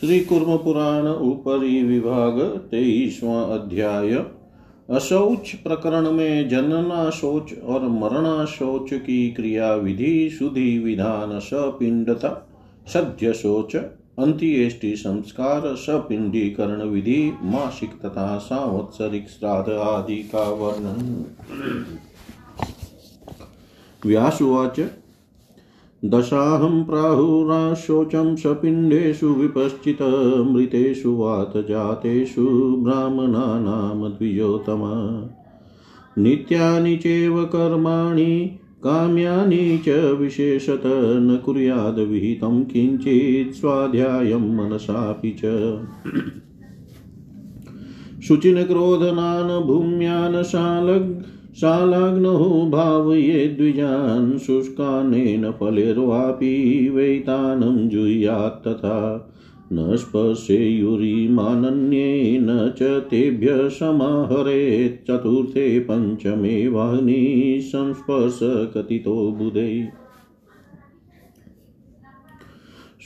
श्री कुर्म पुराण ऊपरी विभाग तेईसवा अध्याय। अशौच प्रकरण में जनना शौच और मरणा शौच की क्रिया विधि सुधि विधान सपिंडता। सद्य शौच अंत्येष्टि संस्कार, सपिंडीकरण विधि, मासिक तथा सांवत्सरिक श्राद्ध आदि का वर्णन। व्यासुवाच दशाहं प्राहुराशोचं सपिण्डेषु विपश्चित, मृतेषु वात जातेषु ब्राह्मणानां द्विजोतम नित्यानि चैव कर्माणि, काम्यानि च विशेषत, न कुर्याद्विहितं किञ्चित् स्वाध्यायं मनसापि च। शुचिन क्रोधनान् भूम्यान् शालग् शालाग्नौ भावये द्विजान् शुष्कानेन फलेर्वापि वैतानं जुयात् तथा न स्पर्शेयुरिमानन्येन च तेभ्यः समाहरेत् चतुर्थे पञ्चमे वाग्नि संस्पर्शकथितो बुधे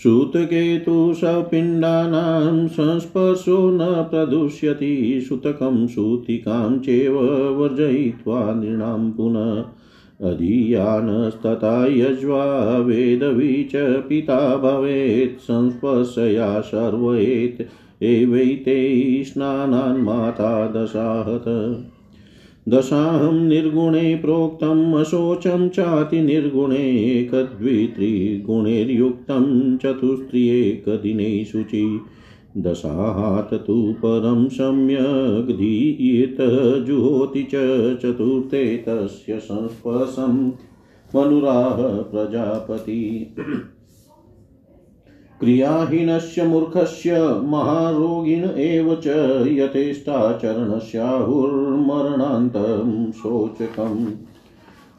सूतकेतु सपिण्डानां संस्पर्शो न प्रदुष्यति सूतकं सूतिकां चैव वर्जयित्वा नृणां पुनः अधीयानस्तथा यज्वा वेदवी च पिता भवेत्, संस्पर्शया सर्वयेत् एवैते स्नानान् माता दशाहत। दशाहं निर्गुणे प्रोक्तम्, अशोचं चाति निर्गुणे कद्वित्रिगुणैर्युक्तं चतुस्त्रियेकदिने शुचि दशाहात तु परं जुहोति च चतुर्थे तस्य संस्पर्शं मनुराह प्रजापति। क्रियाहीनस्य मूर्खस्य महारोगिण एव च यथेष्टाचरणस्याहुर्मरणान्तं शोचकम्।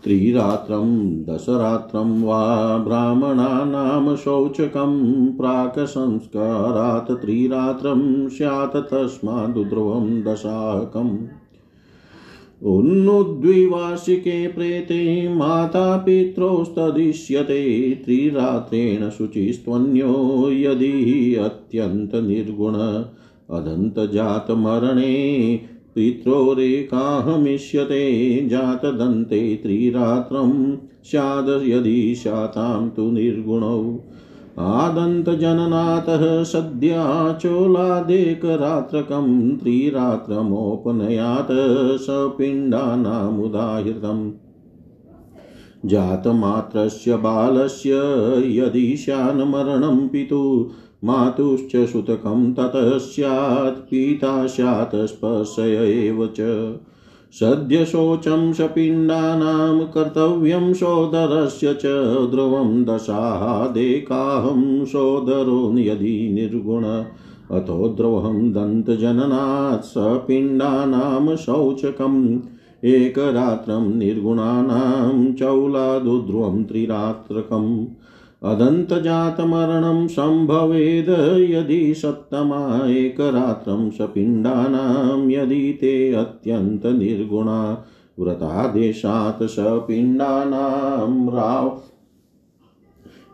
त्रिरात्रं, दशरात्रं वा ब्राह्मणानां शौचकं। प्राक्संस्कारात् त्रिरात्रं स्यात् तस्मादुद्रवं दशाकम् उन्नुद्विवार्षिके प्रेते मातापित्रोस्तदिश्यते त्रिरात्रेण शुचिस्त्वन्यो यदि अत्यन्तनिर्गुण अदन्तजातमरणे पित्रोरेकाहमिष्यते जातदन्ते त्रिरात्रं स्याद् यदि शातां तु निर्गुणौ। आदन्तजननातः सद्या चोलादेकरात्रकं त्रिरात्रमोपनयात् सपिण्डानामुदाहृतम् जातमात्रस्य बालस्य यदि स्यान्मरणं पितु, मातुश्च सुतकं ततः स्यात्, पिता स्यात् स्पर्शय एव च। सद्यशोचं सपिण्डानां कर्तव्यं सोदरस्य च ध्रुवं दशादेकाहं सोदरो यदि निर्गुण। अथो द्रोहं दन्तजननात् सपिण्डानां शौचकम्। एकरात्रं निर्गुणानां चौलादुध्रुवं त्रिरात्रकम्। अदन्तजातमरणं सम्भवेद् यदि सप्तमा एकरात्रं सपिण्डानां यदि ते अत्यन्तनिर्गुणा व्रतादेशात् सपिण्डानां राव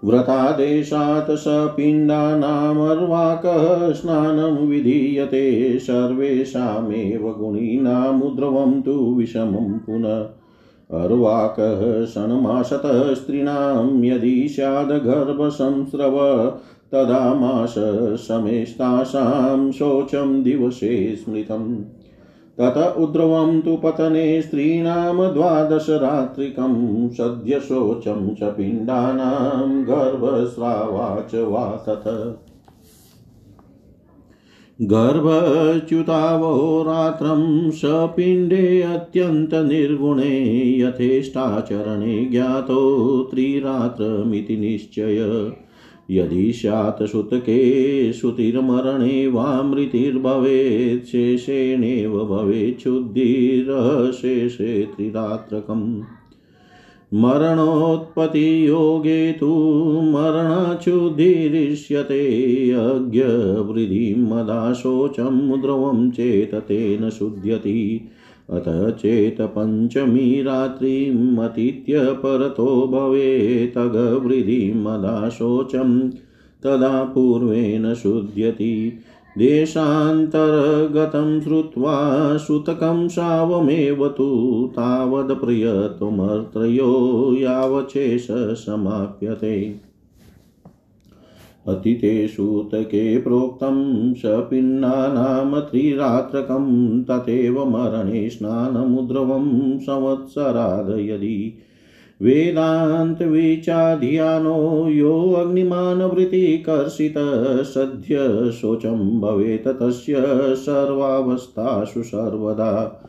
व्रतादेशात् सपिण्डानामर्वाकः स्नानं विधीयते, सर्वेषामेव गुणीनामुद्रवं तु विषमं पुनः अर्वाकः षण्मासतः स्त्रीणां यदि स्यादगर्भसंस्रव, तदा समेष्टासां शोचं दिवसे स्मृतम्। तत उद्रवं तु पतने स्त्रीणां द्वादशरात्रिकं सद्यशोचं च पिण्डानां गर्भस्रावाच वा तथ गर्भच्युतावहोरात्रं सपिण्डे अत्यन्तनिर्गुणे यथेष्टाचरणे ज्ञातो त्रिरात्रमिति निश्चय। यदि स्यात् सुतके श्रुतिर्मरणे वा मृतिर्भवेत् शेषेणेव भवेच्छुद्धिरशेषे त्रिरात्रकम्। मरणोत्पत्तियोगे तु मरणच्युद्धिरिष्यते अज्ञवृद्धिं मदाशोचं द्रवं चेत तेन शुध्यति। अथ चेत् पञ्चमी रात्रिमतीत्य परतो भवेतगवृद्धिं मदाशोचं तदा पूर्वेण शुध्यति। देशान्तर्गतं श्रुत्वा सुतकं शावमेव तु तावद्प्रियत्वमर्त्रयो यावच्छेष समाप्यते अतिथेषु तके प्रोक्तं सपिण्डानां त्रिरात्रकं तथैव मरणे स्नानमुद्रवं संवत्सराद यदि वेदान्तविचाध्यानो यो अग्निमानवृत्तिकर्षितः सद्य शोचं भवेत् तस्य सर्वावस्थासु सर्वदा।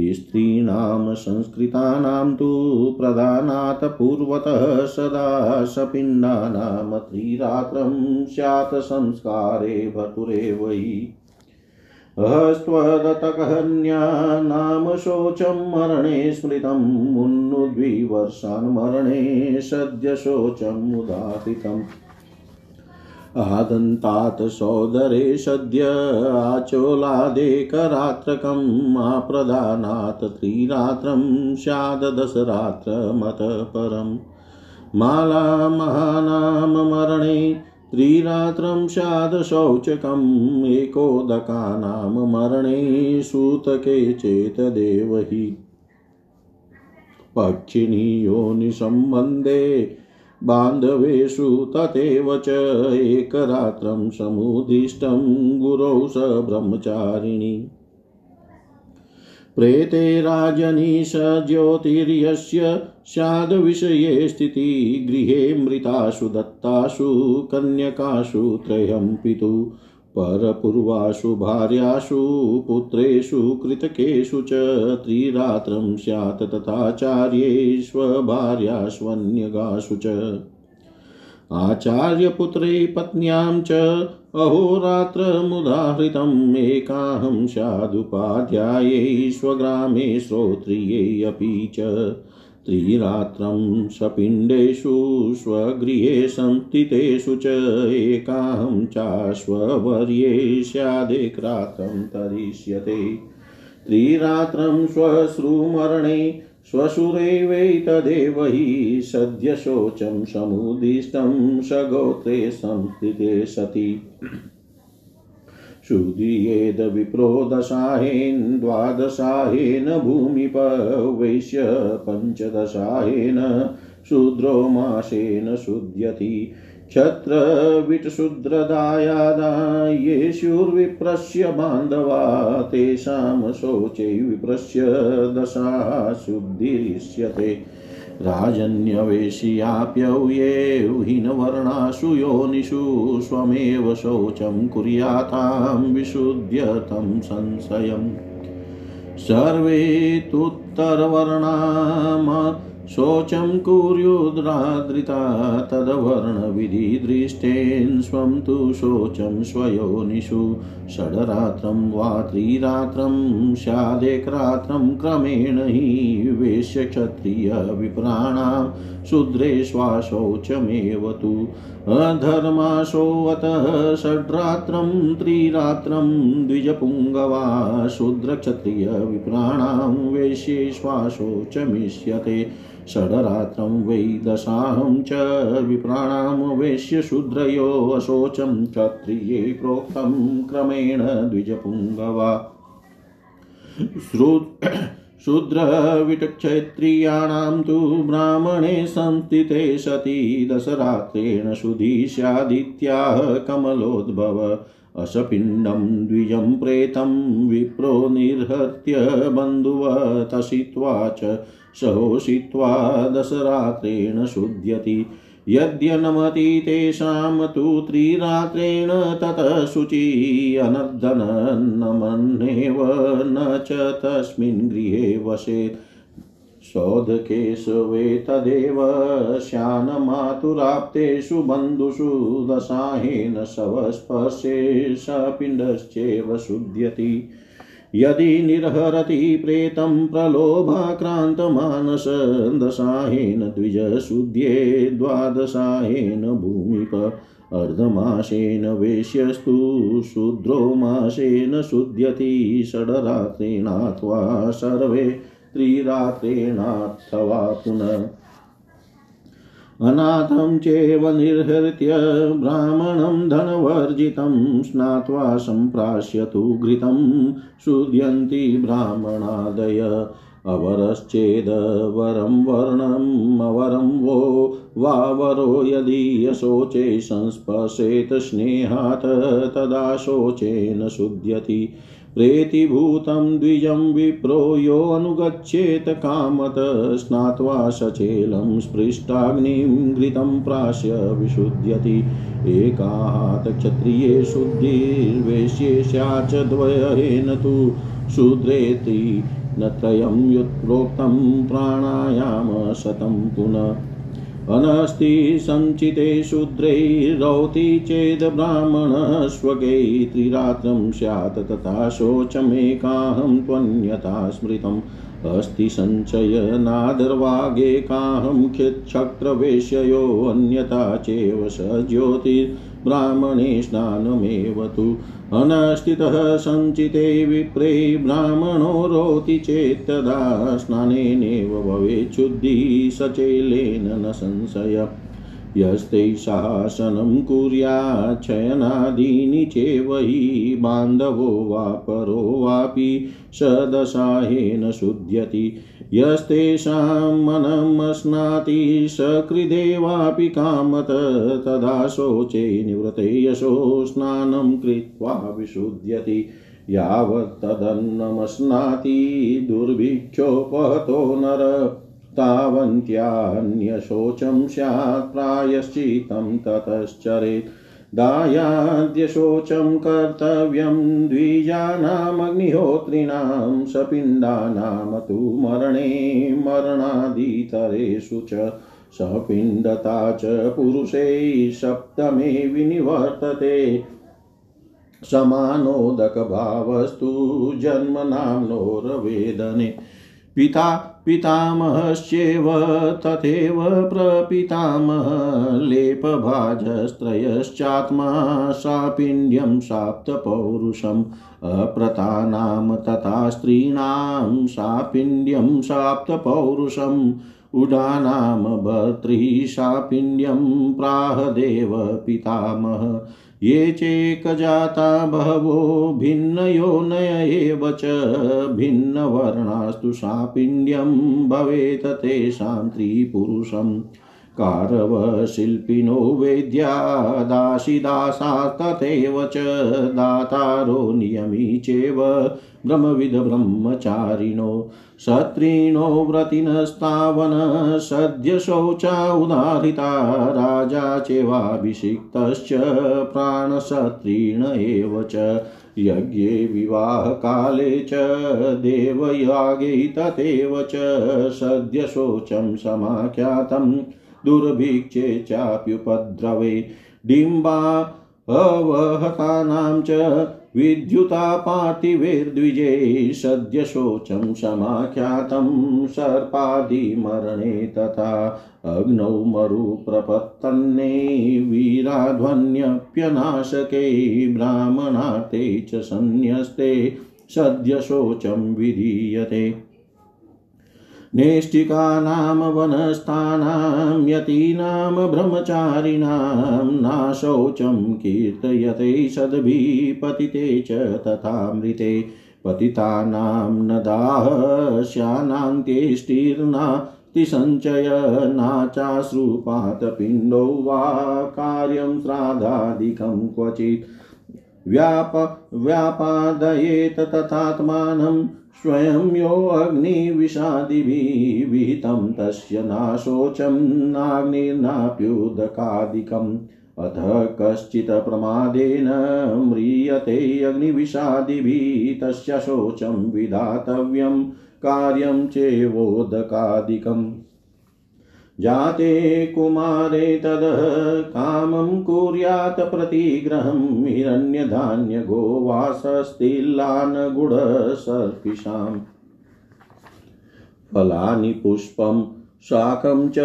स्त्रीणां संस्कृतानां तु प्रधानात् पूर्वतः सदा सपिण्डानां त्रिरात्रं स्यात् संस्कारे भर्तुरेव हि अस्त्वदतकहन्या नाम शोचं मरणे स्मृतं मुन्नुद्विवर्षान् मरणे सद्य शोचम् उदाहृतम् आदन्तात् सोदरे सद्य आचोलादेकरात्रकम् आप्रदानात् त्रिरात्रं स्याददशरात्रमतः परम् माला मरणे त्रिरात्रं स्यादशौचकम् एकोदकानां मरणे सूतके चेतदेव हि पक्षिणी योनिसम्बन्धे बान्धवेषु तथैव च एकरात्रं समुदिष्टं गुरौ स ब्रह्मचारिणी। प्रेते राजनीश ज्योतिर्यस्य स्याद्विषये स्थितिः, गृहे मृतासु, दत्तासु, कन्यकासु, त्रयं पितुः। परपूर्वासु, भार्यासु, पुत्रेषु, कृतकेषु च, त्रिरात्रं स्यात् तथाचार्येष्वभार्याष्वन्यगासु च। आचार्यपुत्रे, पत्न्यां च अहोरात्रमुदाहृतम् एकाहं स्यादुपाध्यायै, स्वग्रामे, श्रोत्रिये अपि च। त्रिरात्रं सपिण्डेषु स्वगृहे संस्थितेषु च एकाहं चाश्ववर्ये स्यादेकरात्रं तरिष्यते। त्रिरात्रं श्वश्रुमरणे श्वशुरेवैतदेव हि सद्यशोचं समुदिष्टं सगोत्रे संस्थिते सति। शुदीयेद विप्रो दशाहेन द्वादशाहेन भूमिप वैश्य पञ्चदशाहेन शूद्रो मासेन शुध्यति। क्षत्रविटशूद्रदायादा येषुर्विप्रस्य बान्धवा, तेषां शोचे विप्रस्य दशा शुद्धिरिष्यते राजन्यवेश्याप्यौयेहिनवर्णासु योनिषु स्वमेव शौचं कुर्यातां विशुद्ध्यतं संशयम्। सर्वे तुत्तरवर्णामा शोचं कुर्युद्रादृता तद्वर्णविधिदृष्टेन स्वं तु शोचं स्वयोनिषु षड्रात्रं वा त्रिरात्रं स्यादेकरात्रं क्रमेण हि वेश्यक्षत्रियविप्राणां शूद्रेष्वाशौचमेव तु अधर्माशोऽतः षड्रात्रं, त्रिरात्रं द्विजपुङ्गवा शूद्रक्षत्रियविप्राणां वेश्येष्वाशोचमिष्यते षड्रात्रं वै दशाहं च विप्राणां वेश्यशूद्रयो, अशोचं क्षत्रिये प्रोक्तं क्रमेण द्विजपुङ्गवा। शूद्रविटक्षत्रियाणां तु ब्राह्मणे संस्थिते सति दशरात्रेण सुधीशादित्याः कमलोद्भव। अशपिण्डं द्विजं प्रेतं विप्रो निर्हत्य बन्धुवतसित्वा च सहोषित्वा दशरात्रेण शुध्यति। यद्यनमति तेषां तु त्रिरात्रेण ततः शुचि अनर्दनन्नमन्नेव न च तस्मिन् गृहे वसेत् शोधकेशवे तदेव श्यानमातुराप्तेषु बन्धुषु दशाहेन शवस्पर्शे सपिण्डश्चैव शुध्यति यदि निर्हरति प्रेतं प्रलोभाक्रान्तमानस दशाहेन द्विजशुध्ये द्वादशाहेन भूमिप अर्धमासेन वेश्यस्तु शूद्रो मासेन शुध्यति षड्रात्रेणाथवा सर्वे त्रिरात्रेणाथवा पुनः अनाथं चेव निर्हृत्य ब्राह्मणं धनवर्जितं स्नात्वा सम्प्राश्यतु घृतं। शुध्यन्ति ब्राह्मणादय। अवरश्चेदवरं वर्णम्, अवरं वो वा वरो यदि यशोचे संस्पशेत स्नेहात्, तदा शोचेन शुध्यति। प्रेतिभूतं द्विजं विप्रो योऽनुगच्छेत् कामत, स्नात्वा सचेलं स्पृष्टाग्निं घृतं प्राश्य विशुध्यति। एकाहात् क्षत्रिये शुद्धिर्वेश्येष्या च द्वयेन तु शूद्रेति। न त्रयं युत्प्रोक्तं प्राणायामशतं पुनः। अनस्ति सञ्चिते शूद्रैरौति चेद् ब्राह्मणस्वगै त्रिरात्रं स्यात् तथा शोचमेकाहं त्वन्यथा स्मृतम्। अस्ति सञ्चयनादर्वागेकाहं अन्यथा चेव स ज्योतिर्ब्राह्मणे स्नानमेव तु। अनस्थितः सञ्चिते विप्रे ब्राह्मणो रोति चेत्तदा स्नानेनेव भवेच्छुद्धिः सचेलेन न संशय। यस्ते शासनं कुर्याच्छयनादीनि चेव हि बान्धवो वा परो वापि सदशाहेन शुध्यति। यस्तेषां मनमश्नाति सकृदेवापि कामत तदा शोचे निवृते यशो स्नानं कृत्वा विशुध्यति। यावत्तदन्नमश्नाति दुर्भिक्षोपहतो नर। तावन्त्यान्यशोचं स्यात् प्रायश्चितं ततश्चरेत्। दायाद्यशोचं कर्तव्यं द्विजानामग्निहोत्रिणां सपिण्डानां तु मरणे मरणादितरेषु च सपिण्डता च पुरुषै सप्तमे विनिवर्तते। समानोदकभावस्तु जन्मनाम्नोरवेदने पिता पितामहश्चेव तथैव प्रपितामह लेपभाजस्त्रयश्चात्मा सापिण्ड्यं साप्तपौरुषम् अप्रतानां तथा स्त्रीणां सापिण्ड्यं साप्तपौरुषम् उडानां भर्तृः सापिण्ड्यं प्राहदेव पितामह ये चेकजाता बहवो भिन्नयोनय एव च भिन्नवर्णास्तु सापिण्ड्यं भवेत् तेषां त्रिपुरुषम्। कारवशिल्पिनो वेद्या दासिदासा तथैव च दातारो नियमी चेव ब्रह्मविदब्रह्मचारिणो क्षत्रिणो व्रतिनस्तावन सद्य शौचा उदाहृता राजा चेवाभिषिक्तश्च प्राणक्षत्रिण एव च यज्ञे विवाहकाले च देवयागे तथैव च सद्यशोचं समाख्यातं दुर्भिक्षे चाप्युपद्रवे। डिम्बा अवहतानां च विद्युता पार्थिवेर्द्विजे सद्यशोचं समाख्यातं सर्पादिमरणे तथा अग्नौ मरुप्रपत्तन्ने वीराध्वन्यप्यनाशके ब्राह्मणार्थे च संन्यस्ते सद्यशोचं विधीयते। नेष्टिकानां वनस्थानां, यतीनां ब्रह्मचारिणां नाशौचं कीर्तयते सद्भिः पतिते च तथा मृते पतितानां न दाहस्यानान्त्येष्टिर्नातिसञ्चय नाचाश्रुपातपिण्डो वा कार्यं श्राद्धादिकं क्वचित्। व्याप व्यापादयेत तथात्मानं स्वयं यो अग्निविषादिभिः विहितं तस्य नाशोचं नाग्निर्नाप्युदकादिकम्। अथ कश्चित् प्रमादेन म्रियते अग्निविषादिभिः तस्य शोचं विधातव्यं कार्यं चेवोदकादिकम्। जाते कुमारे तद कामं कुर्यात् प्रतिग्रहं हिरण्यधान्यगोवासस्तिल्लान् गुडसर्पिषाम् फलानि पुष्पं, शाकं च,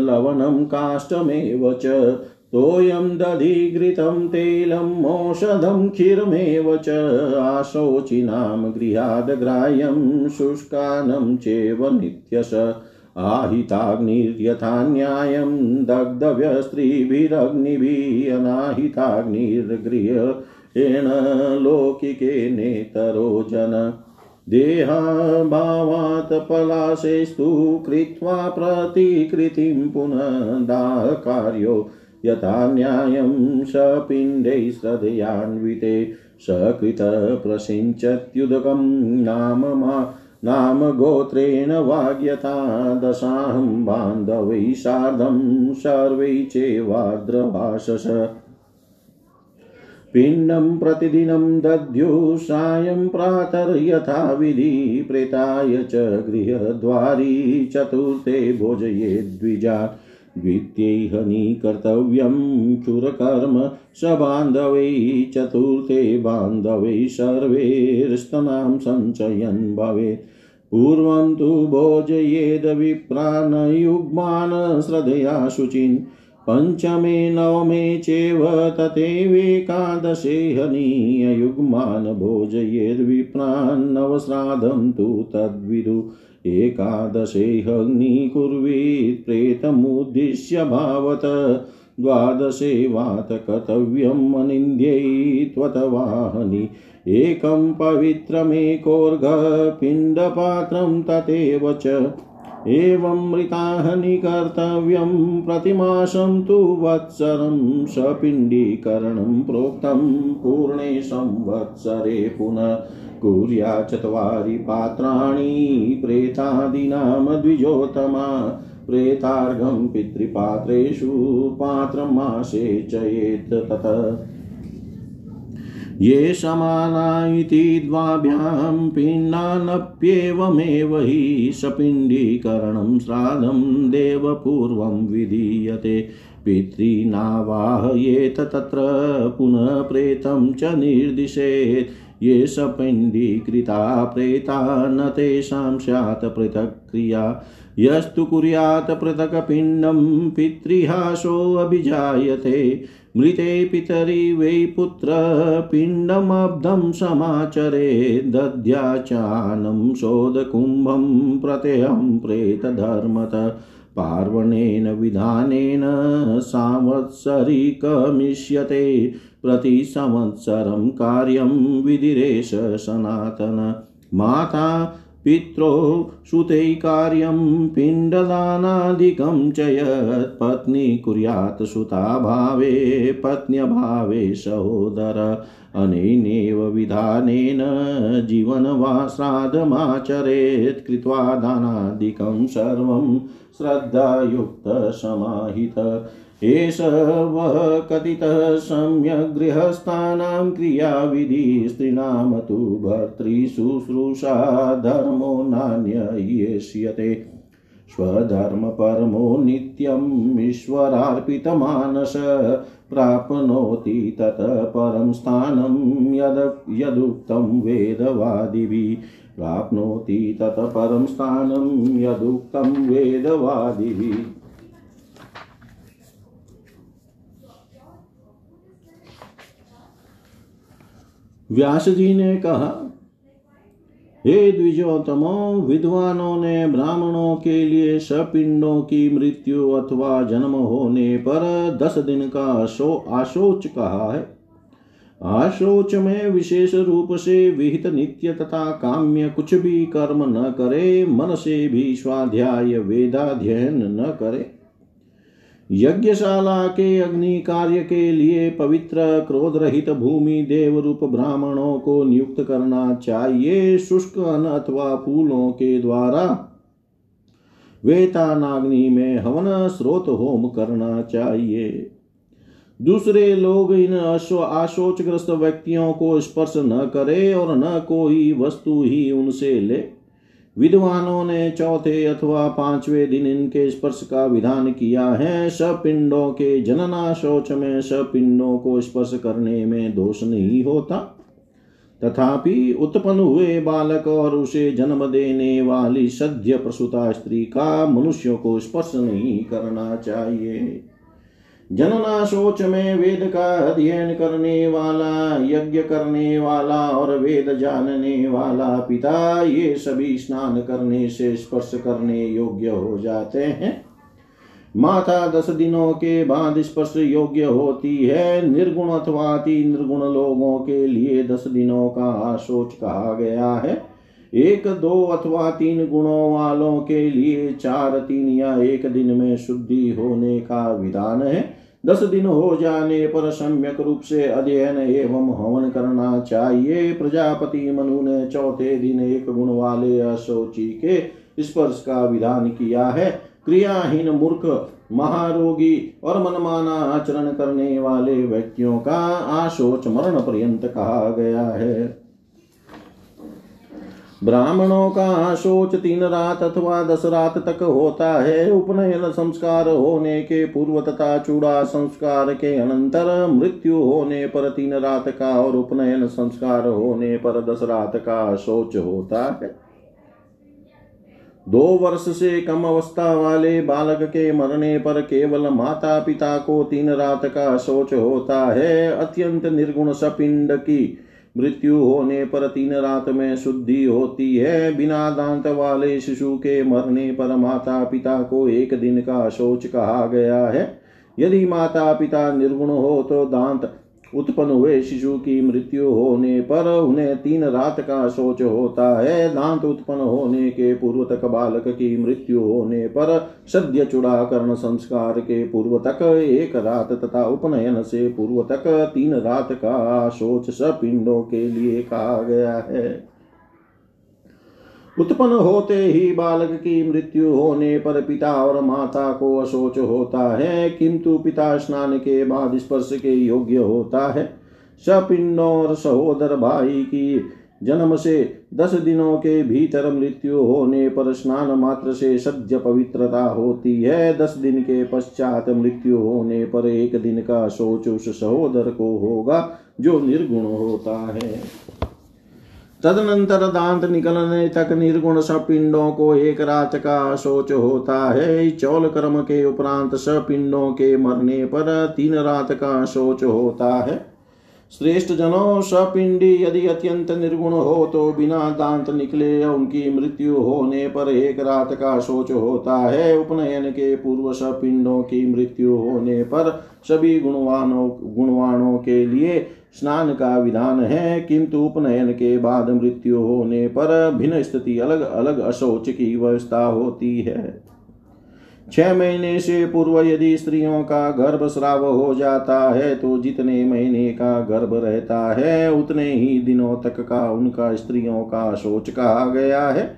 लवणं, काष्ठमेव च, तोयं दधिघृतं तैलम् औषधं क्षीरमेव च, आशोचिनां, गृहाद्ग्राह्यं, शुष्कानं, चेव नित्यश। आहिताग्निर्यथा न्यायं दग्धव्यस्त्रीभिरग्निभिः अनाहिताग्निर्गृहेण लौकिके नेतरो जन देहाभावात् पलाशेस्तु कृत्वा प्रतिकृतिं पुनः दाहकार्यो यथा न्यायं सपिण्डै श्रद्धयान्विते। सकृतप्रसिञ्चत्युदकं नाम मा नाम गोत्रेण वाग्यता दशाहं बान्धवै सार्धं सर्वै चेवार्द्रभाषस पिण्डं प्रतिदिनं दद्युः प्रातर्यथाविधि प्रेताय च गृहद्वारी चतुर्थे भोजयेद्विजा द्वितीयहनि कर्तव्यं क्षुरकर्म स बान्धवै, चतुर्थे बान्धवै सर्वैस्तनां सञ्चयन् भवेत्। पूर्वं तु भोजयेद विप्राणयुग्मान् श्रद्धया शुचिन्। पञ्चमे, नवमे चैव तथैवेकादशे हनीययुग्मान् भोजयेद्विप्रान् नवश्राद्धं तु तद्विदु। एकादशे हग्निकुर्वीत् प्रेतमुद्दिश्य भावत द्वादशे वातकर्तव्यम् अनिन्द्यै त्वतवाहनि। एकं पवित्रमेकोर्घपिण्डपात्रं तथैव च। एवं मृताहनि कर्तव्यं प्रतिमासं तु वत्सरं सपिण्डीकरणं प्रोक्तं पूर्णे संवत्सरे पुनः। कुर्या चत्वारि पात्राणि प्रेतादीनां द्विजोत्तमा, प्रेतार्घं पितृपात्रेषु पात्रमासे चयेत् तत्। ये समाना इति द्वाभ्यां पिण्डानप्येवमेव हि सपिण्डीकरणं श्राद्धं देवपूर्वं विधीयते। पितॄनावाहयेत तत्र पुनः प्रेतं च निर्दिशेत्। ये सपिण्डीकृता प्रेता, न तेषां स्यात् पृथक् क्रिया। यस्तु कुर्यात् पृथक् पिण्डं पितृहासोऽभिजायते मृते पितरि वै पुत्रपिण्डमब्धं समाचरे। दद्याचानं शोधकुम्भं प्रत्यहं प्रेतधर्मत। पार्वणेन विधानेन सांवत्सरिकमिष्यते प्रतिसंवत्सरं कार्यं विधिरेश सनातन। माता पित्रो सुते कार्यं पिण्डदानादिकं च यत् पत्नी कुर्यात् सुताभावे पत्न्यभावे सहोदर। अनेनैव विधानेन जीवनवा श्राद्धमाचरेत् कृत्वा दानादिकं सर्वं श्रद्धायुक्तसमाहित। एष वः कथितः सम्यग् गृहस्थानां क्रियाविधि स्त्रीणां तु भर्तृशुश्रूषा धर्मो नान्ययेष्यते। स्वधर्मपरमो नित्यम् ईश्वरार्पितमानस प्राप्नोति ततः परं स्थानं यद् यदुक्तं वेदवादिभिः। प्राप्नोति ततः परं स्थानं यदुक्तं वेदवादिभिः। व्यास जी ने कहा, हे द्विजोतमो विद्वानों ने ब्राह्मणों के लिए सपिंडों की मृत्यु अथवा जन्म होने पर दस दिन का शो, आशोच कहा है। आशोच में विशेष रूप से विहित नित्य तथा काम्य कुछ भी कर्म न करे, मन से भी स्वाध्याय वेदाध्ययन न करे। यज्ञशाला के अग्नि कार्य के लिए पवित्र क्रोध रहित भूमि देव रूप ब्राह्मणों को नियुक्त करना चाहिए, शुष्क अन्न अथवा फूलों के द्वारा। वेतानाग्नि में हवन स्रोत होम करना चाहिए। दूसरे लोग इन आशोचग्रस्त व्यक्तियों को स्पर्श न करे और न कोई वस्तु ही उनसे ले। विद्वानों ने चौथे अथवा पाँचवें दिन इनके स्पर्श का विधान किया है। सपिंडों के जनना शौच में सपिंडों को स्पर्श करने में दोष नहीं होता। तथापि उत्पन्न हुए बालक और उसे जन्म देने वाली सद्य प्रसूता स्त्री का मनुष्यों को स्पर्श नहीं करना चाहिए। जनना सोच में वेद का अध्ययन करने वाला, यज्ञ करने वाला और वेद जानने वाला पिता, ये सभी स्नान करने से स्पर्श करने योग्य हो जाते हैं। माता दस दिनों के बाद स्पर्श योग्य होती है। निर्गुण अथवा निर्गुण लोगों के लिए दस दिनों का आशोच कहा गया है। एक, दो अथवा तीन गुणों वालों के लिए चार, तीन या एक दिन में शुद्धि होने का विधान है। दस दिन हो जाने पर सम्यक रूप से अध्ययन एवं हवन करना चाहिए। प्रजापति मनु ने चौथे दिन एक गुण वाले अशोची के स्पर्श का विधान किया है। क्रियाहीन मूर्ख, महारोगी और मनमाना आचरण करने वाले व्यक्तियों का आशोच मरण पर्यंत कहा गया है। ब्राह्मणों का शोच तीन रात अथवा दस रात तक होता है। उपनयन संस्कार होने के पूर्व तथा चूड़ा संस्कार के अनंतर मृत्यु होने पर तीन रात का और उपनयन संस्कार होने पर दस रात का शोच होता है। दो वर्ष से कम अवस्था वाले बालक के मरने पर केवल माता पिता को तीन रात का शोच होता है। अत्यंत निर्गुण सपिंड की मृत्यु होने पर तीन रात में शुद्धि होती है। बिना दांत वाले शिशु के मरने पर माता पिता को एक दिन का शोच कहा गया है। यदि माता पिता निर्गुण हो तो दांत उत्पन्न हुए शिशु की मृत्यु होने पर उन्हें तीन रात का शोच होता है। दांत उत्पन्न होने के पूर्व तक बालक की मृत्यु होने पर सद्य चुड़ाकरण संस्कार के पूर्व तक, एक रात तथा उपनयन से पूर्व तक तीन रात का शोच सपिंडों के लिए कहा गया है। उत्पन्न होते ही बालक की मृत्यु होने पर पिता और माता को अशोच होता है, किंतु पिता स्नान के बाद स्पर्श के योग्य होता है। सपिंडों और सहोदर भाई की जन्म से दस दिनों के भीतर मृत्यु होने पर स्नान मात्र से सद्य पवित्रता होती है। दस दिन के पश्चात मृत्यु होने पर एक दिन का शोच उस सहोदर को होगा, जो निर्गुण होता है। तदनंतर दांत निकलने तक निर्गुण सपिंडों को एक रात का शोच होता है। चौल कर्म के उपरांत सपिंडों के मरने पर तीन रात का शोच होता है। श्रेष्ठ जनों सपिंडी यदि अत्यंत निर्गुण हो तो बिना दांत निकले या उनकी मृत्यु होने पर एक रात का शोच होता है। उपनयन के पूर्व सपिंडों की मृत्यु होने पर सभी गुणवानों गुणवानों के लिए स्नान का विधान है, किंतु उपनयन के बाद मृत्यु होने पर भिन्न स्थिति अलग अलग अशोच की व्यवस्था होती है। छह महीने से पूर्व यदि स्त्रियों का गर्भ श्राव हो जाता है तो जितने महीने का गर्भ रहता है, उतने ही दिनों तक का उनका स्त्रियों का शोच कहा गया है।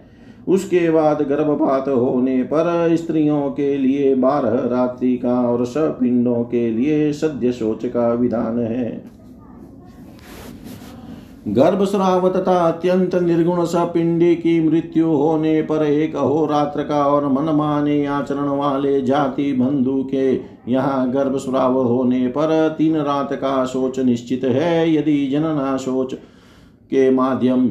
उसके बाद गर्भपात होने पर स्त्रियों के लिए बारह रात्रि का और सपिंडों के लिए सद्य शोच का विधान है। गर्भस्राव तथा अत्यंत निर्गुण स पिंडी की मृत्यु होने पर एक अहोरात्र का और मनमाने आचरण वाले जाति बंधु के यहाँ गर्भस्राव होने पर तीन रात का शोच निश्चित है। यदि जनना शोच के माध्यम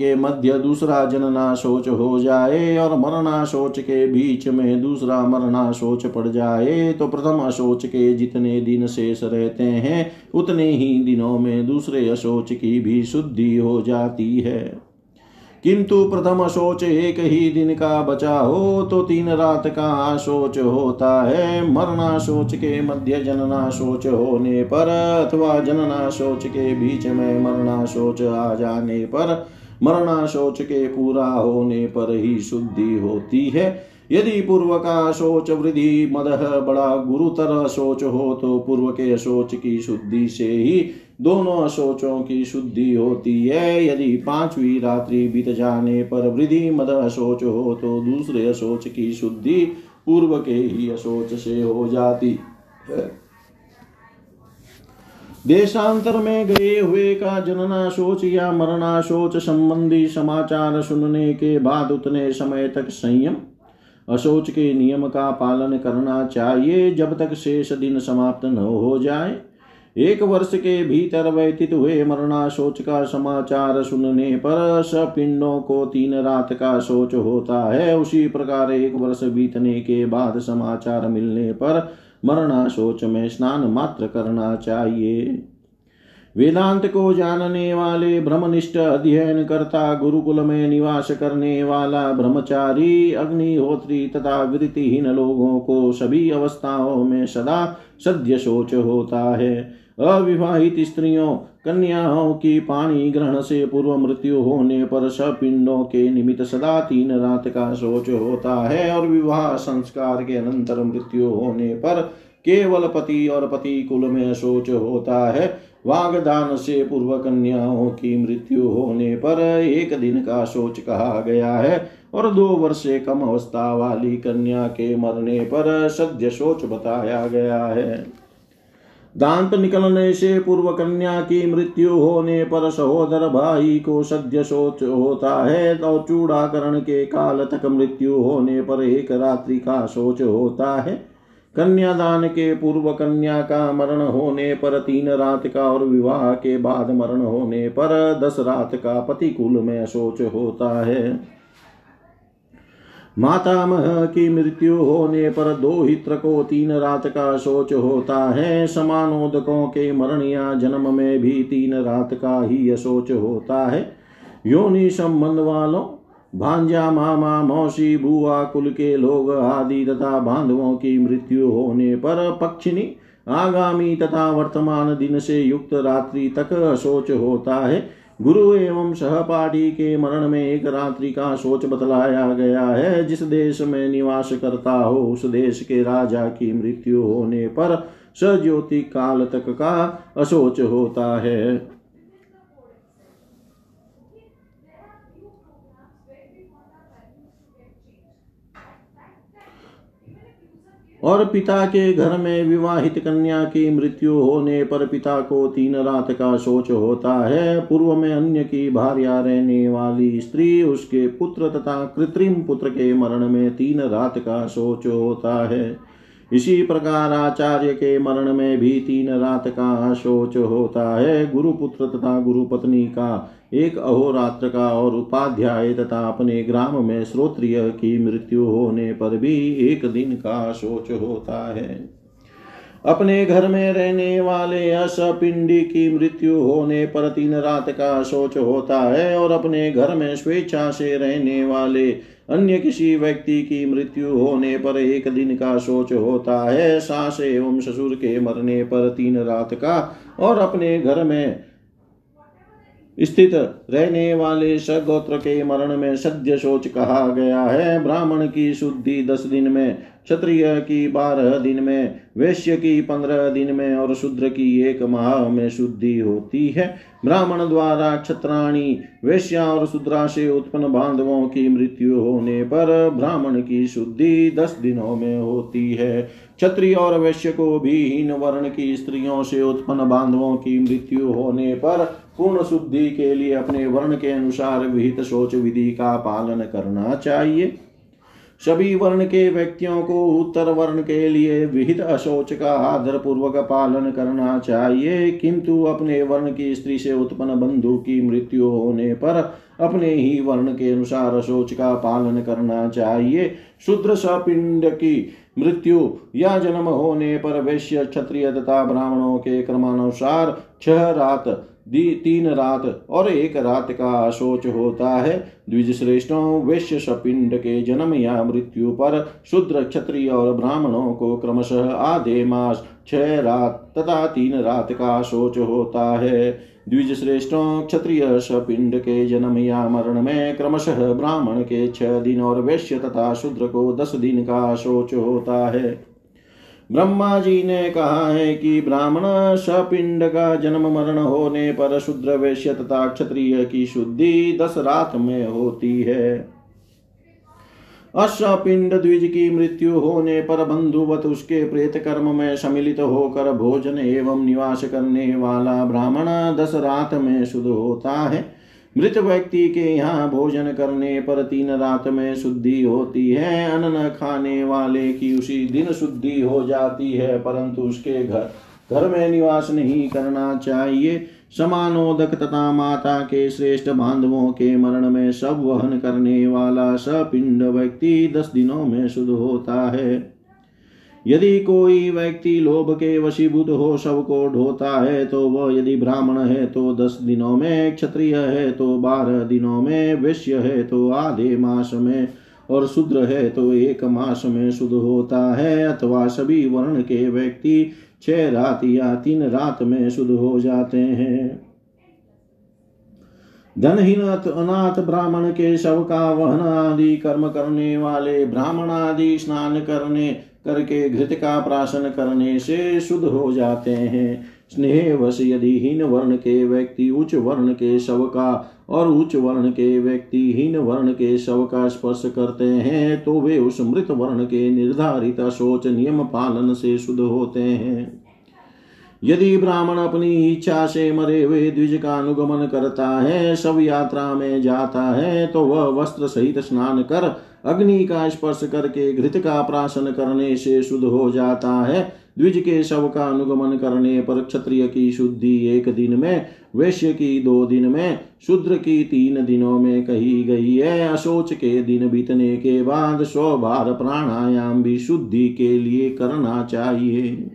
के मध्य दूसरा जनना शोच हो जाए और मरना शोच के बीच में दूसरा मरना शोच पड़ जाए तो प्रथम अशोच के जितने दिन शेष रहते हैं, उतने ही दिनों में दूसरे अशोच की भी शुद्धि हो जाती है। किंतु प्रथम शोच एक ही दिन का बचा हो तो तीन रात का शोच होता है। मरना शोच के मध्य जनना शोच होने पर अथवा जनना शोच के बीच में मरना शोच आ जाने पर मरना शोच के पूरा होने पर ही शुद्धि होती है। यदि पूर्व का शोच वृद्धि मदह बड़ा गुरुतर शोच हो तो पूर्व के शोच की शुद्धि से ही दोनों अशोचों की शुद्धि होती है। यदि पांचवी रात्रि बीत जाने पर वृद्धि मद अशोच हो तो दूसरे अशोच की शुद्धि पूर्व के ही अशोच से हो जाती है। देशांतर में गए हुए का जनना शोच या मरना शोच संबंधी समाचार सुनने के बाद उतने समय तक संयम, अशोच के नियम का पालन करना चाहिए। जब तक शेष दिन समाप्त न हो जाए, एक वर्ष के भीतर व्यतीत हुए मरना शोच का समाचार सुनने पर सपिंडों को तीन रात का शोच होता है। उसी प्रकार एक वर्ष बीतने के बाद समाचार मिलने पर मरना शोच में स्नान मात्र करना चाहिए। वेदांत को जानने वाले ब्रह्मनिष्ठ अध्ययन करता गुरुकुल में निवास करने वाला ब्रह्मचारी, अग्निहोत्री तथा वृत्तिहीन लोगों को सभी अवस्थाओं में सदा सद्य सोच होता है। अविवाहित स्त्रियों, कन्याओं की पानी ग्रहण से पूर्व मृत्यु होने पर सपिंडों के निमित्त सदा तीन रात का सोच होता है और विवाह संस्कार के अनंतर मृत्यु होने पर केवल पति और पति कुल में सोच होता है। वागदान से पूर्व कन्याओं की मृत्यु होने पर एक दिन का सोच कहा गया है और दो वर्ष से कम अवस्था वाली कन्या के मरने पर सद्य सोच बताया गया है। दांत निकलने से पूर्व कन्या की मृत्यु होने पर सहोदर भाई को सद्य सोच होता है तो चूड़ाकरण के काल तक मृत्यु होने पर एक रात्रि का सोच होता है। कन्यादान के पूर्व कन्या का मरण होने पर तीन रात का और विवाह के बाद मरण होने पर दस रात का पतिकुल में शोच होता है। मातामह की मृत्यु होने पर दो हित्र को तीन रात का शोच होता है। समानोदकों के मरण या जन्म में भी तीन रात का ही अशोच होता है। योनि संबंध वालों, भांजा मामा, मौसी, बुआ, कुल के लोग आदि तथा बांधवों की मृत्यु होने पर पक्षिणी आगामी तथा वर्तमान दिन से युक्त रात्रि तक शोच होता है। गुरु एवं सहपाठी के मरण में एक रात्रि का सोच बतलाया गया है। जिस देश में निवास करता हो, उस देश के राजा की मृत्यु होने पर सज्योति काल तक का असोच होता है। और पिता के घर में विवाहित कन्या की मृत्यु होने पर पिता को तीन रात का शोच होता है। पूर्व में अन्य की भार्या रहने वाली स्त्री, उसके पुत्र तथा कृत्रिम पुत्र के मरण में तीन रात का शोच होता है। इसी प्रकार आचार्य के मरण में भी तीन रात का शोच होता है। गुरुपुत्र तथा गुरुपत्नी का एक अहोरात्र का और उपाध्याय तथा अपने ग्राम में श्रोत्रिय की मृत्यु होने पर भी एक दिन का शोच होता है। अपने घर में रहने वाले असपिंडी की मृत्यु होने पर तीन रात का शोच होता है और अपने घर में स्वेच्छा से रहने वाले अन्य किसी व्यक्ति की मृत्यु होने पर एक दिन का शोच होता है। सास एवं ससुर के मरने पर तीन रात का और अपने घर में स्थित रहने वाले सगोत्र के मरण में सद्य शोच कहा गया है। ब्राह्मण की शुद्धि दस दिन में, क्षत्रिय की बारह दिन में, वैश्य की पंद्रह दिन में और शूद्र की एक माह में शुद्धि होती है। ब्राह्मण द्वारा क्षत्राणी, वैश्या और शूद्रा से उत्पन्न बांधवों की मृत्यु होने पर ब्राह्मण की शुद्धि दस दिनों में होती है। क्षत्रिय और वैश्य को भी हीन वर्ण की स्त्रियों से उत्पन्न बांधवों की मृत्यु होने पर पूर्ण शुद्धि के लिए अपने वर्ण के अनुसार विहित सोच विधि का पालन करना चाहिए। सभी वर्ण के व्यक्तियों को उत्तर वर्ण के लिए विहित अशोच का आदर पूर्वक पालन करना चाहिए, किंतु अपने वर्ण की स्त्री से उत्पन्न बंधु की मृत्यु होने पर अपने ही वर्ण के अनुसार अशोच का पालन करना चाहिए। शुद्र सपिंड की मृत्यु या जन्म होने पर वैश्य क्षत्रिय तथा ब्राह्मणों के क्रमानुसार छह रात तीन रात और एक रात का अशोच होता है। द्विज श्रेष्ठों वैश्य सपिंड के जन्म या मृत्यु पर शुद्र, क्षत्रिय और ब्राह्मणों को क्रमशः आधे मास, छह रात तथा तीन रात का शोच होता है। द्विज श्रेष्ठों क्षत्रिय सपिंड के जन्म या मरण में क्रमशः ब्राह्मण के छह दिन और वैश्य तथा शूद्र को दस दिन का शोच होता है। ब्रह्मा जी ने कहा है कि ब्राह्मण सपिंड का जन्म मरण होने पर शुद्र वैश्य तथा क्षत्रिय की शुद्धि दस रात में होती है। अश्वपिंड द्विज की मृत्यु होने पर बंधुवत उसके प्रेत कर्म में सम्मिलित होकर भोजन एवं निवास करने वाला ब्राह्मण दस रात में शुद्ध होता है। मृत व्यक्ति के यहाँ भोजन करने पर तीन रात में शुद्धि होती है। अन्न खाने वाले की उसी दिन शुद्धि हो जाती है, परंतु उसके घर घर में निवास नहीं करना चाहिए। समानोदक तथा माता के श्रेष्ठ बांधवों के मरण में सब वहन करने वाला सपिंड व्यक्ति दस दिनों में शुद्ध होता है। यदि कोई व्यक्ति लोभ के वशीभूत हो शव को ढोता है तो वह यदि ब्राह्मण है तो दस दिनों में क्षत्रिय है तो बारह दिनों में वैश्य है तो आधे मास में और शूद्र है तो एक मास में शुद्ध होता है। अथवा सभी वर्ण के व्यक्ति छह रात या तीन रात में शुद्ध हो जाते हैं। धनहीन अनाथ ब्राह्मण के शव का वहन आदि कर्म करने वाले ब्राह्मण आदि स्नान करने करके घृत का प्राशन करने से शुद्ध हो जाते हैं। स्नेह वश यदि हीन वर्ण के व्यक्ति उच्च वर्ण के शव का और उच्च वर्ण के व्यक्ति हीन वर्ण के शव का स्पर्श करते हैं तो वे उस मृत वर्ण के निर्धारित शोच नियम पालन से शुद्ध होते हैं। यदि ब्राह्मण अपनी इच्छा से मरे हुए द्विज का अनुगमन करता है, शव यात्रा में जाता है तो वह वस्त्र सहित स्नान कर अग्नि का स्पर्श करके घृत का प्राशन करने से शुद्ध हो जाता है। द्विज के शव का अनुगमन करने पर क्षत्रिय की शुद्धि एक दिन में, वैश्य की दो दिन में, शूद्र की तीन दिनों में कही गई है। अशोच के दिन बीतने के बाद सौ बार प्राणायाम भी शुद्धि के लिए करना चाहिए।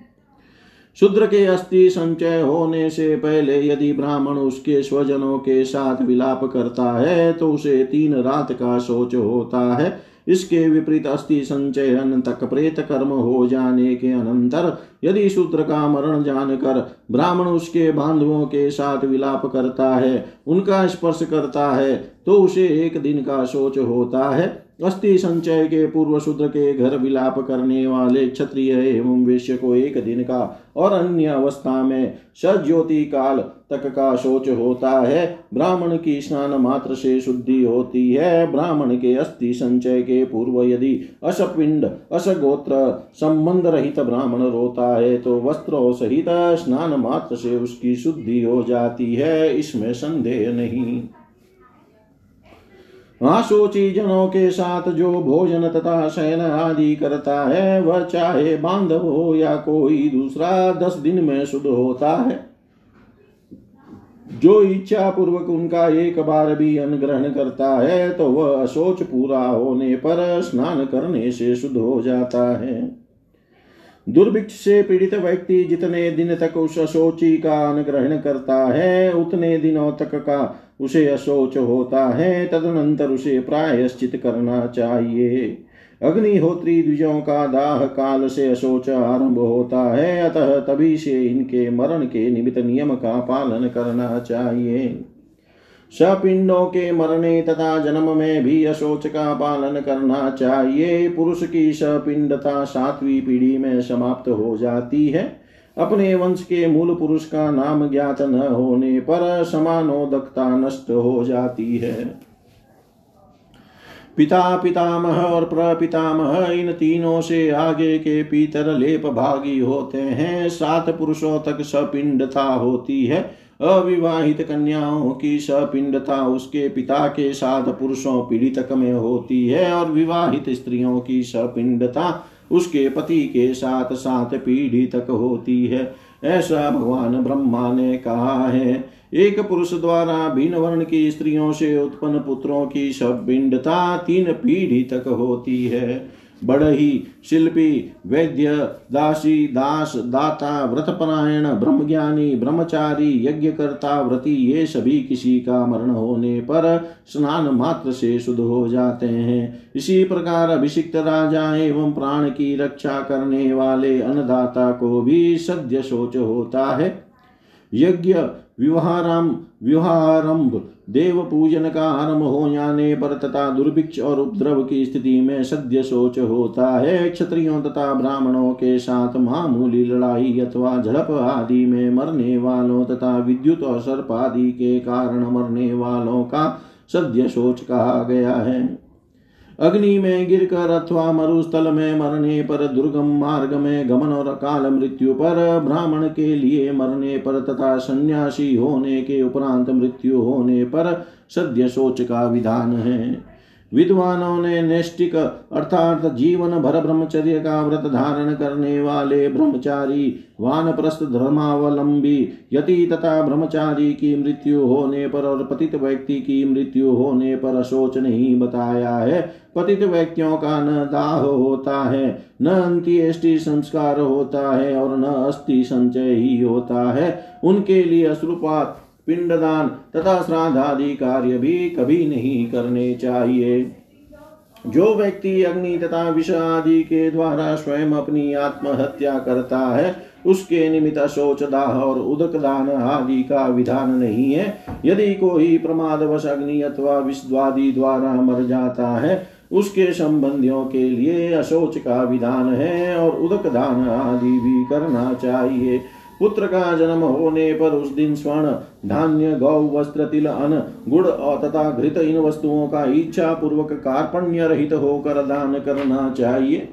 शूद्र के अस्थि संचय होने से पहले यदि ब्राह्मण उसके स्वजनों के साथ विलाप करता है तो उसे तीन रात का शोच होता है। इसके विपरीत अस्थि संचयन तक प्रेत कर्म हो जाने के अनंतर यदि शूद्र का मरण जानकर ब्राह्मण उसके बांधवों के साथ विलाप करता है, उनका स्पर्श करता है तो उसे एक दिन का शोच होता है। अस्थि संचय के पूर्व शूद्र के घर विलाप करने वाले क्षत्रिय एवं वेश्य को एक दिन का और अन्य अवस्था में सज्योति काल तक का शोच होता है। ब्राह्मण की स्नान मात्र से शुद्धि होती है। ब्राह्मण के अस्थि संचय के पूर्व यदि अशपिंड अशगोत्र संबंध रहित ब्राह्मण रोता है तो वस्त्रों सहित स्नान मात्र से उसकी शुद्धि हो जाती है। इसमें संदेह नहीं। आशोची जनों के साथ जो भोजन तथा शयन आदि करता है, वह चाहे बांधव हो या कोई दूसरा, दस दिन में शुद्ध होता है। जो इच्छा पूर्वक उनका एक बार भी अनुग्रहण करता है तो वह अशोच पूरा होने पर स्नान करने से शुद्ध हो जाता है। दुर्भिक्ष से पीड़ित व्यक्ति जितने दिन तक उस अशोची का अनुग्रहण करता है, उतने दिनों तक का उसे अशोच होता है, तदनंतर उसे प्रायश्चित करना चाहिए। अग्निहोत्री द्विजों का दाह काल से अशोच आरंभ होता है, अतः तभी से इनके मरण के निमित्त नियम का पालन करना चाहिए। सपिंडों के मरने तथा जन्म में भी अशोच का पालन करना चाहिए। पुरुष की सपिंडता सातवीं पीढ़ी में समाप्त हो जाती है। अपने वंश के मूल पुरुष का नाम ज्ञात न होने पर समानोदकता नष्ट हो जाती है। पिता, पितामह और प्रपितामह इन तीनों से आगे के पीतर लेप भागी होते हैं। सात पुरुषों तक सपिंडता होती है। अविवाहित कन्याओं की सपिंडता उसके पिता के साथ पुरुषों पीड़ितक में होती है और विवाहित स्त्रियों की सपिंडता उसके पति के साथ साथ पीढ़ी तक होती है। ऐसा भगवान ब्रह्मा ने कहा है। एक पुरुष द्वारा भिन्न वर्ण की स्त्रियों से उत्पन्न पुत्रों की सपिंडता तीन पीढ़ी तक होती है। बढ़ही शिल्पी, वैद्य, दासी, दास, दाता, व्रतपरायण, ब्रह्मज्ञानी, ब्रह्मचारी, यज्ञकर्ता, व्रति, ये सभी किसी का मरण होने पर स्नान मात्र से शुद्ध हो जाते हैं। इसी प्रकार अभिषिक्त राजा एवं प्राण की रक्षा करने वाले अन्नदाता को भी सद्य शोच होता है। यज्ञ, विवाहारम विवाहारंभ देव पूजन का आरंभ हो जाने पर तथा दुर्भिक्ष और उपद्रव की स्थिति में सद्य सोच होता है। क्षत्रियों तथा ब्राह्मणों के साथ मामूली लड़ाई अथवा झड़प आदि में मरने वालों तथा विद्युत और सर्प आदि के कारण मरने वालों का सद्य सोच कहा गया है। अग्नि में गिरकर अथवा मरुस्थल में मरने पर दुर्गम मार्ग में गमन और काल मृत्यु पर ब्राह्मण के लिए मरने पर तथा सन्यासी होने के उपरांत मृत्यु होने पर सद्य सोच का विधान है। विद्वानों ने नैष्टिक अर्थात जीवन भर ब्रह्मचर्य का व्रत धारण करने वाले ब्रह्मचारी, वानप्रस्थ, धर्मावलंबी यति तथा ब्रह्मचारी की मृत्यु होने पर और पतित व्यक्ति की मृत्यु होने पर अशोच नहीं बताया है। पतित व्यक्तियों का न दाह होता है, न अंत्येष्टि संस्कार होता है और न अस्थि संचय ही होता है। उनके लिए अश्रुपात पिंडदान तथा श्राद्ध आदि कार्य भी कभी नहीं करने चाहिए। जो व्यक्ति अग्नि तथा विष आदि के द्वारा स्वयं अपनी आत्महत्या करता है, उसके निमित्त शोच, दाह और उदक दान आदि का विधान नहीं है। यदि कोई प्रमादवश अग्नि अथवा विश्वादि द्वारा मर जाता है, उसके संबंधियों के लिए अशोच का विधान है और उदक दान आदि भी करना चाहिए। पुत्र का जन्म होने पर उस दिन स्वर्ण, धान्य, गौ, वस्त्र, तिल अन गुड़ तथा घृत इन वस्तुओं का इच्छा पूर्वक कार्पण्य रहित होकर दान करना चाहिए।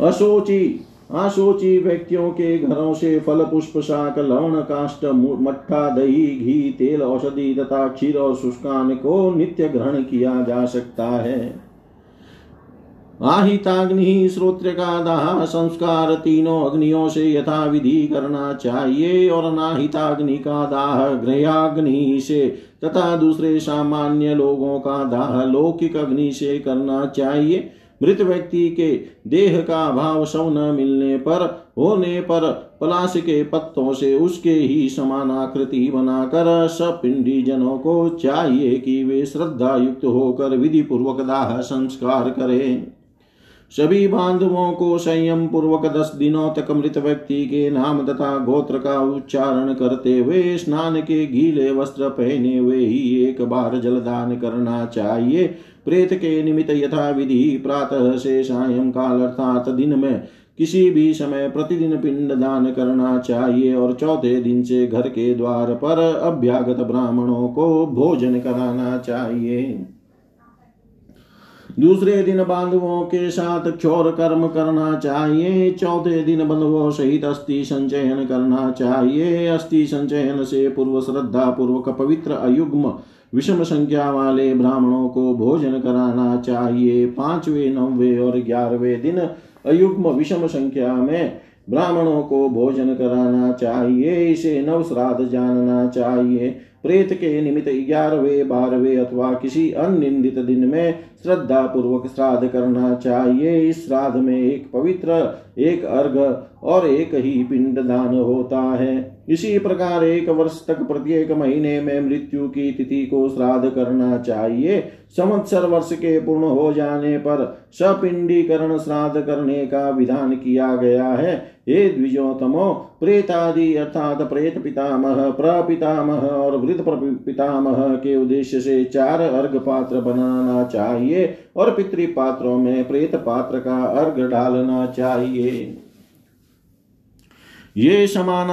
अशोची आशोची व्यक्तियों के घरों से फल, पुष्प, शाक, लवण काष्ट मट्ठा, दही, घी, तेल, औषधि तथा क्षीर और शुष्कान को नित्य ग्रहण किया जा सकता है। आहिताग्नि श्रोत्र का दाह संस्कार तीनों अग्नियों से यथा विधि करना चाहिए और नाहिताग्नि का दाह गृहाग्नि से तथा दूसरे सामान्य लोगों का दाह लौकिक अग्नि से करना चाहिए। मृत व्यक्ति के देह का भाव शव न मिलने पर, होने पर पलाश के पत्तों से उसके ही समान आकृति बनाकर सपिंडी जनों को चाहिए कि वे श्रद्धा युक्त होकर विधि पूर्वक दाह संस्कार करें। सभी बांधवों को संयम पूर्वक दस दिनों तक मृत व्यक्ति के नाम तथा गोत्र का उच्चारण करते हुए स्नान के गीले वस्त्र पहने हुए ही एक बार जलदान करना चाहिए। प्रेत के निमित्त यथा विधि प्रातः से सायं काल अर्थात दिन में किसी भी समय प्रतिदिन पिंड दान करना चाहिए और चौथे दिन से घर के द्वार पर अभ्यागत ब्राह्मणों को भोजन कराना चाहिए। दूसरे दिन बांधवों के साथ क्षौर कर्म करना चाहिए। चौथे दिन बंधुओं सहित अस्थि संचयन करना चाहिए। अस्थि संचयन से पूर्व श्रद्धा पूर्वक पवित्र अयुग्म विषम संख्या वाले ब्राह्मणों को भोजन कराना चाहिए। पांचवे, नौवे और ग्यारहवें दिन अयुग्म विषम संख्या में ब्राह्मणों को भोजन कराना चाहिए। इसे नव श्राद्ध जानना चाहिए। प्रेत के निमित्त ग्यारहवें, बारहवें अथवा किसी अनिंदित दिन में श्रद्धा पूर्वक श्राद्ध करना चाहिए। इस श्राद्ध में एक पवित्र, एक अर्घ और एक ही पिंड दान होता है। इसी प्रकार एक वर्ष तक प्रत्येक महीने में मृत्यु की तिथि को श्राद्ध करना चाहिए। संवत्सर वर्ष के पूर्ण हो जाने पर सपिंडीकरण श्राद्ध करने का विधान किया गया है। हे द्विजोतमो प्रेतादि अर्थात प्रेत पितामह, प्रपितामह और वृद्ध पितामह के उद्देश्य से चार अर्घ पात्र बनाना चाहिए और पितृपात्रों में प्रेत पात्र का अर्घ डालना चाहिए। ये समान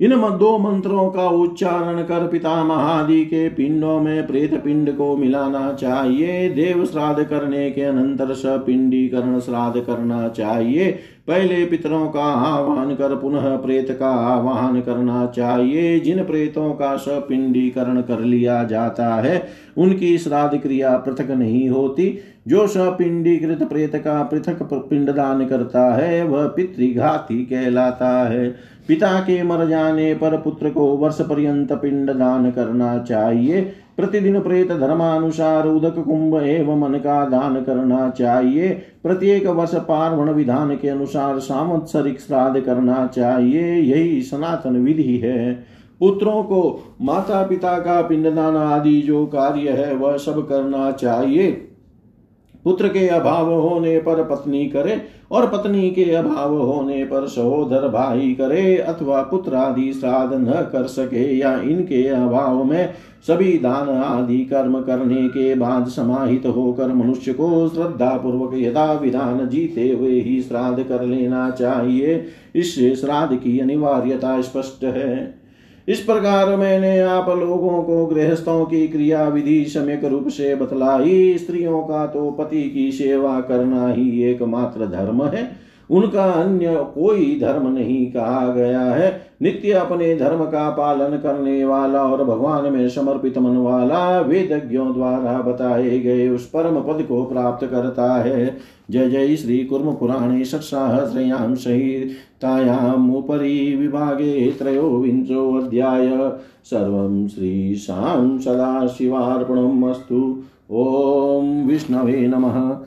इन दो मंत्रों का उच्चारण कर पिता महादि के पिंडों में प्रेत पिंड को मिलाना चाहिए देव श्राद्ध करने के अनंतर पिंडीकरण श्राद्ध करना चाहिए। पहले पितरों का आह्वान कर, पुनः प्रेत का आह्वान करना चाहिए। जिन प्रेतों का सपिंडीकरण कर लिया जाता है, उनकी श्राद्ध क्रिया पृथक नहीं होती। जो सपिंडीकृत प्रेत का पृथक पिंडदान करता है, वह पितृघाती कहलाता है। पिता के मर जाने पर पुत्र को वर्ष पर्यंत पिंड दान करना चाहिए। प्रतिदिन प्रेत धर्मानुसार उदक कुंभ एवं मन का दान करना चाहिए। प्रत्येक वर्ष पार्वण विधान के अनुसार सामत्सरिक श्राद्ध करना चाहिए। यही सनातन विधि है। पुत्रों को माता पिता का पिंडदान आदि जो कार्य है, वह सब करना चाहिए। पुत्र के अभाव होने पर पत्नी करे और पत्नी के अभाव होने पर सहोदर भाई करे अथवा पुत्र आदि श्राद्ध न कर सके या इनके अभाव में सभी दान आदि कर्म करने के बाद समाहित होकर मनुष्य को श्रद्धा पूर्वक यदा विधान जीते हुए ही श्राद्ध कर लेना चाहिए। इससे श्राद्ध की अनिवार्यता स्पष्ट है। इस प्रकार मैंने आप लोगों को गृहस्थों की क्रिया विधि सम्यक रूप से बतलाई। स्त्रियों का तो पति की सेवा करना ही एकमात्र धर्म है। उनका अन्य कोई धर्म नहीं कहा गया है। नित्य अपने धर्म का पालन करने वाला और भगवान में समर्पित मन वाला वेदज्ञों द्वारा बताए गए उस परम पद को प्राप्त करता है। जय जय श्री कुर्म पुराणे षट्सहस्रयां संहितायामुपरि विभागे त्रयोविंशोऽध्याय। सर्वं श्रीशां सदाशिवार्पणम् अस्तु ॐ विष्णवे नमः।